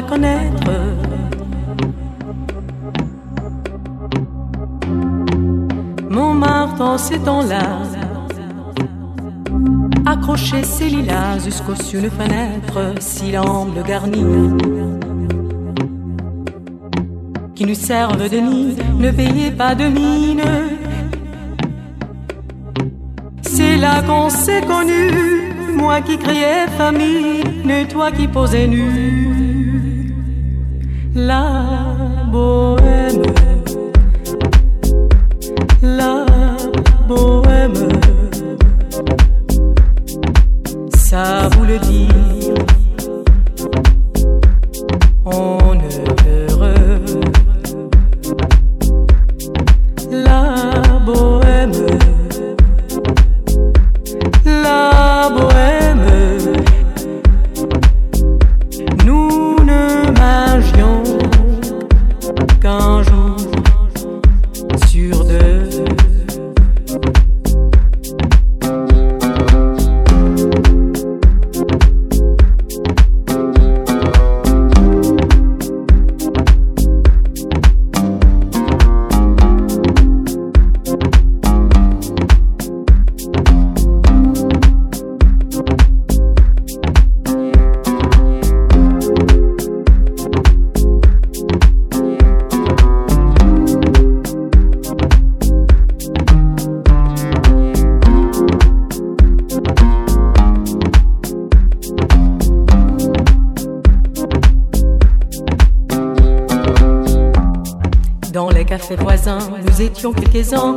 à connaître. Montmartre en ces temps-là accrochait ses lilas jusqu'aux une fenêtre, si le garni qui nous servent de nid, ne veillez pas de mine. C'est là qu'on s'est connus, moi qui criais famille, et toi qui posais nu. la voz. his own.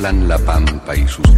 soplan la pampa y sus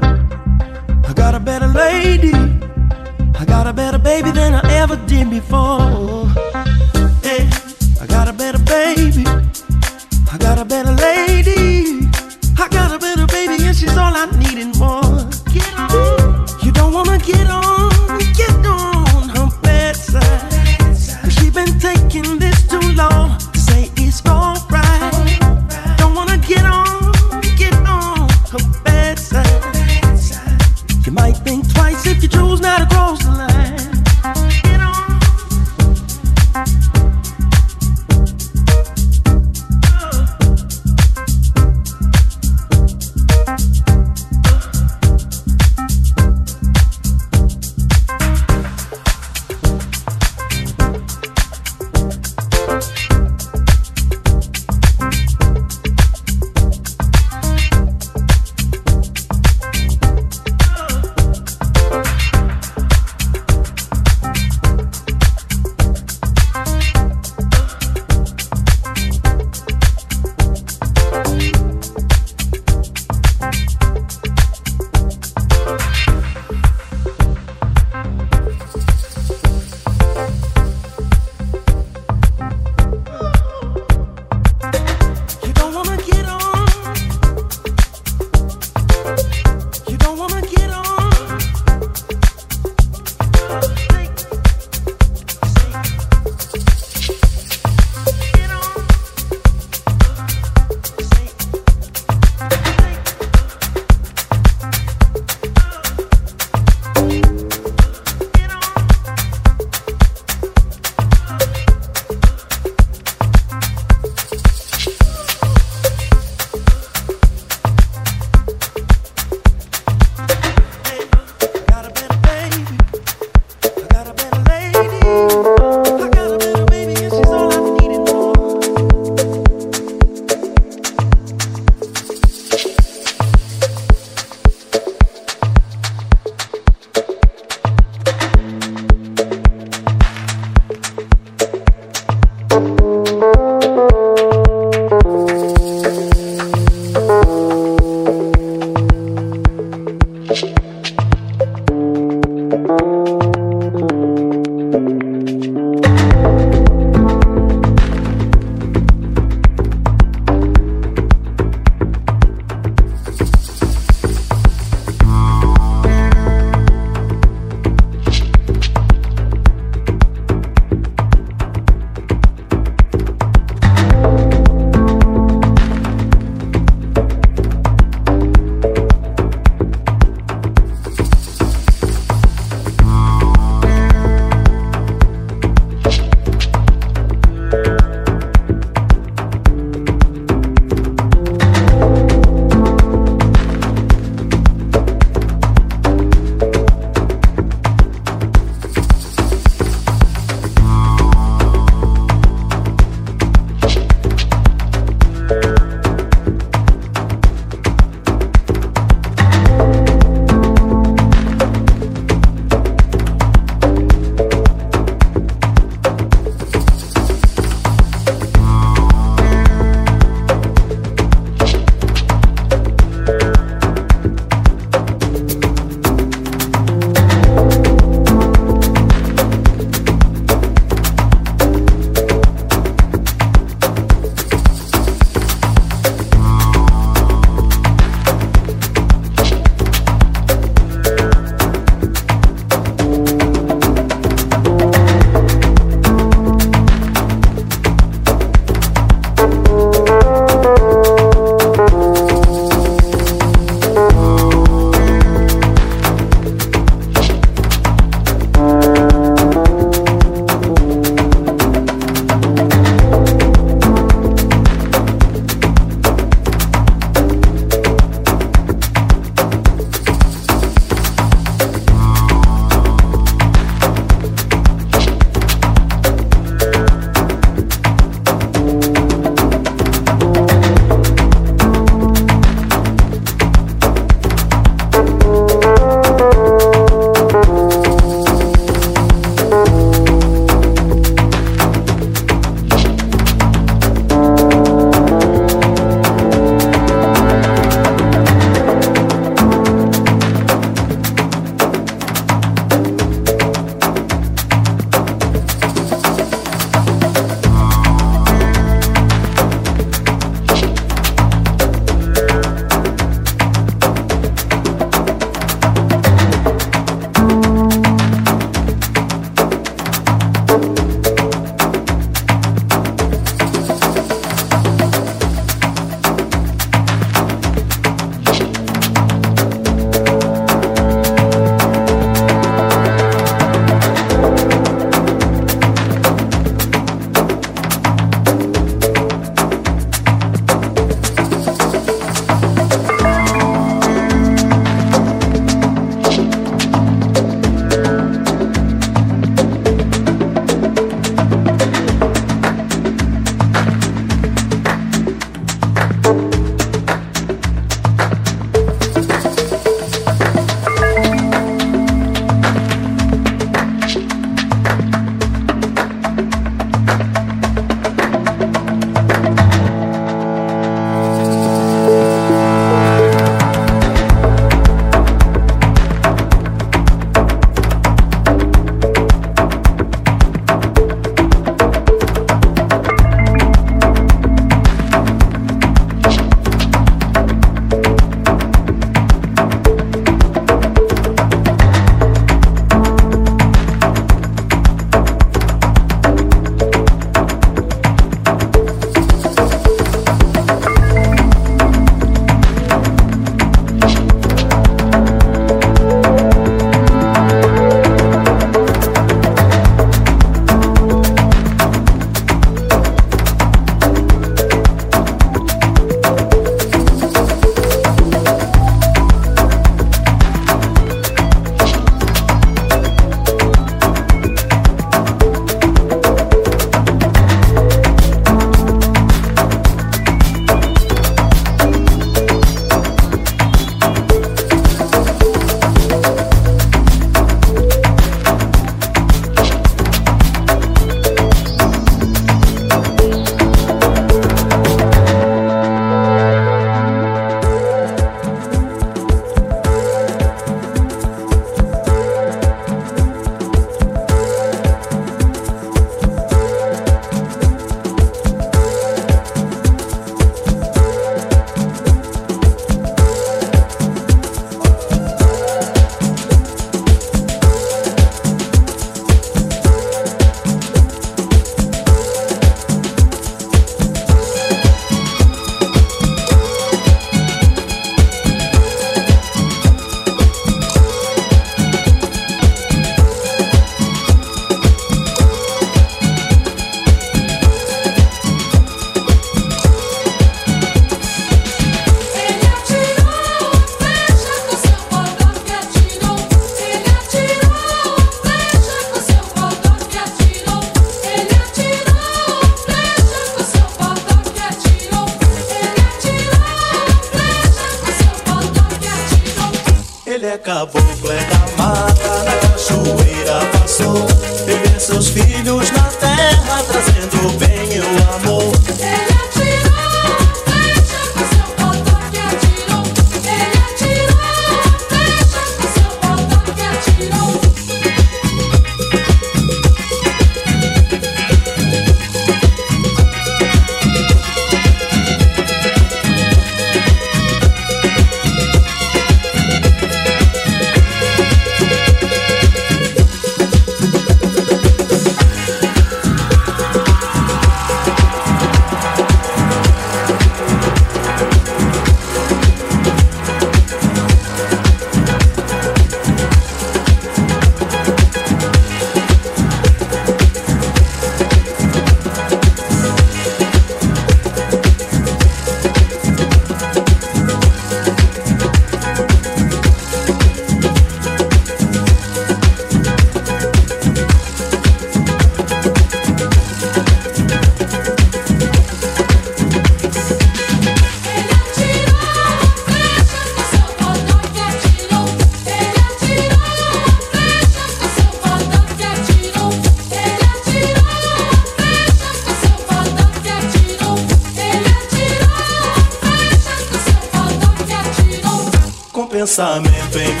pensamento em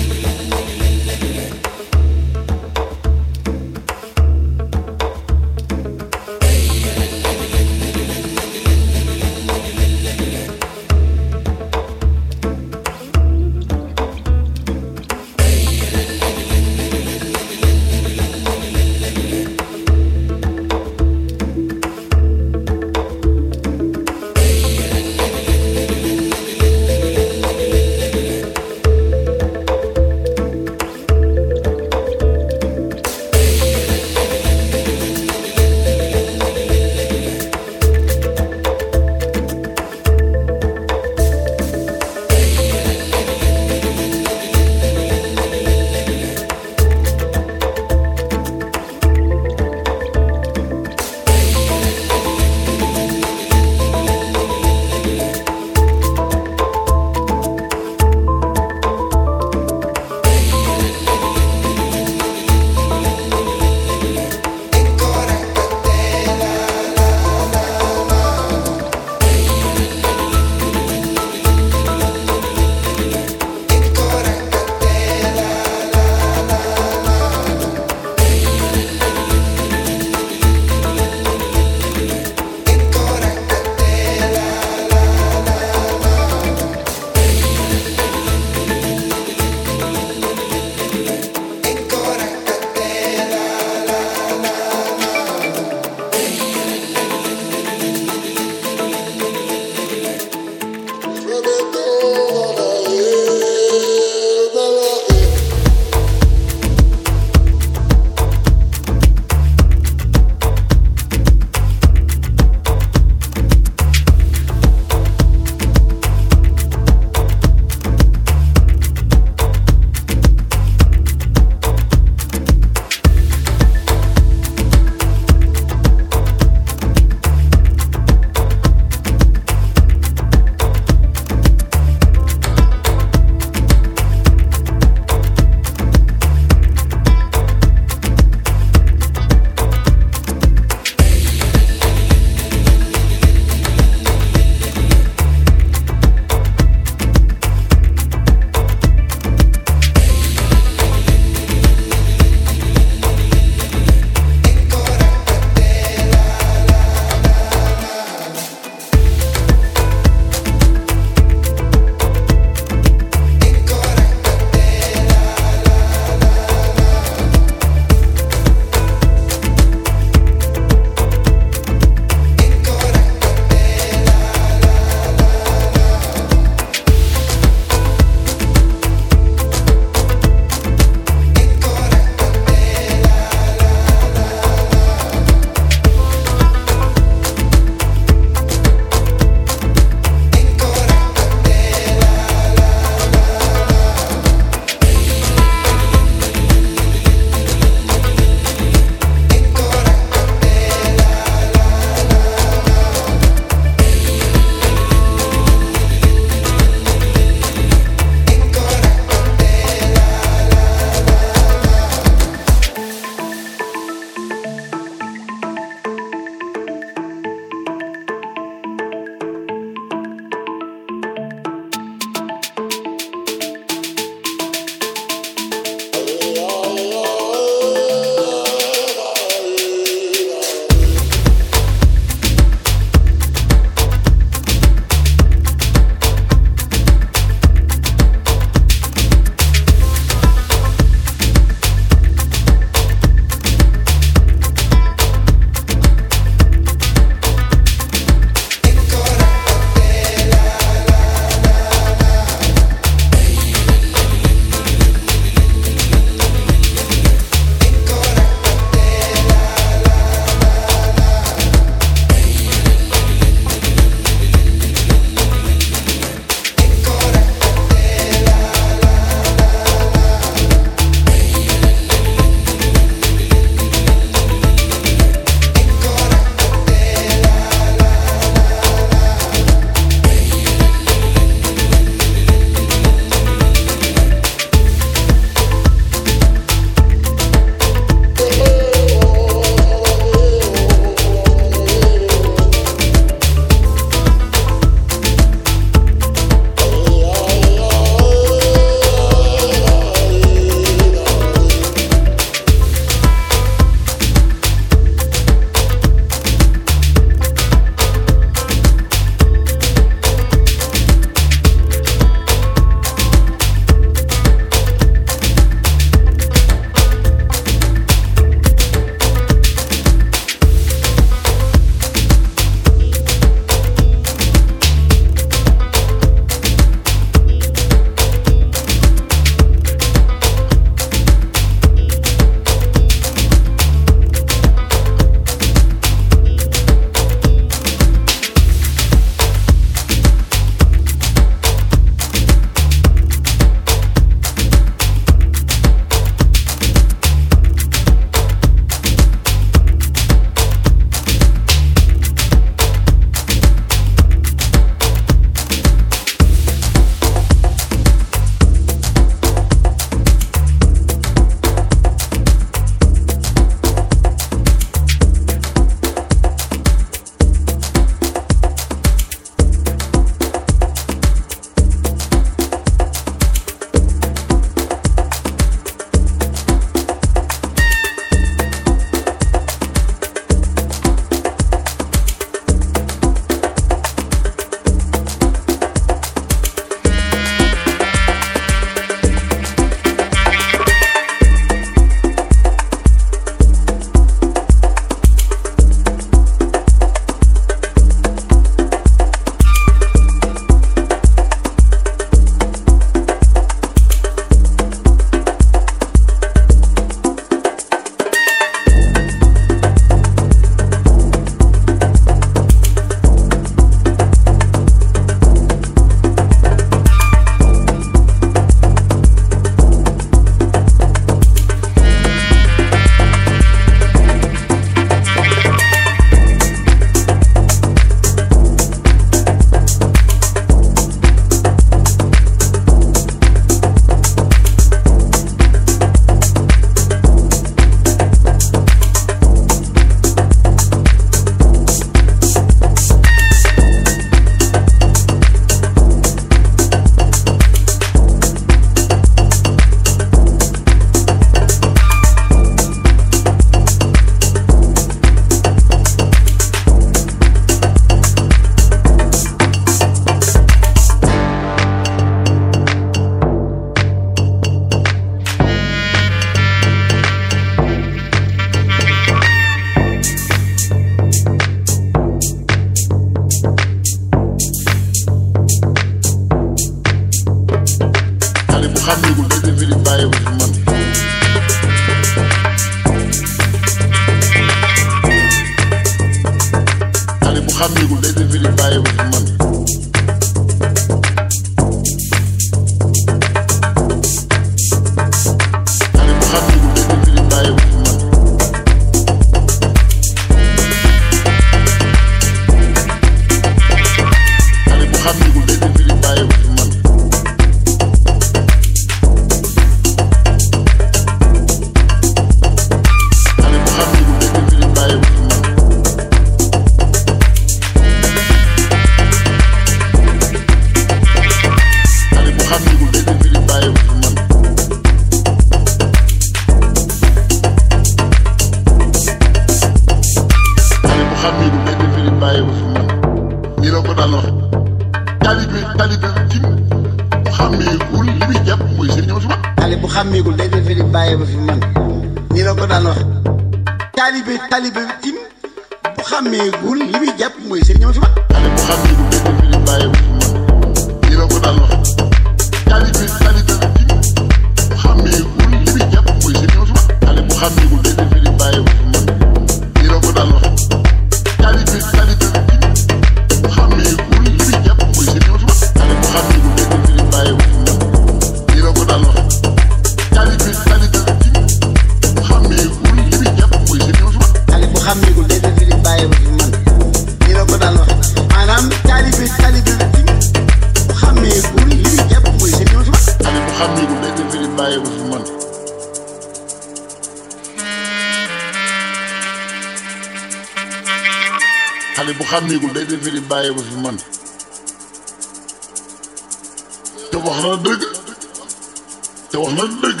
dëgg.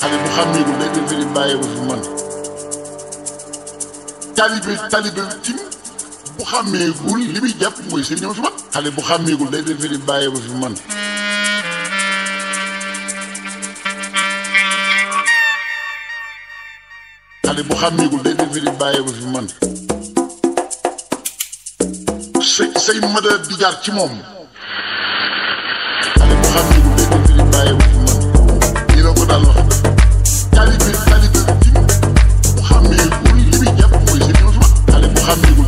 Xale bu xàmmeeku day dem di bàyyi ko fi man. Talibe talibe tim bu xàmmeegul li muy jàpp mooy seen ñoom fi xale bu xàmmeegul day dem di bàyyi ko fi man. Xale day dem di bàyyi ko fi man. Say say mën a jaar ci moom. xamee ku li muy jàpp me. si biir xam xamee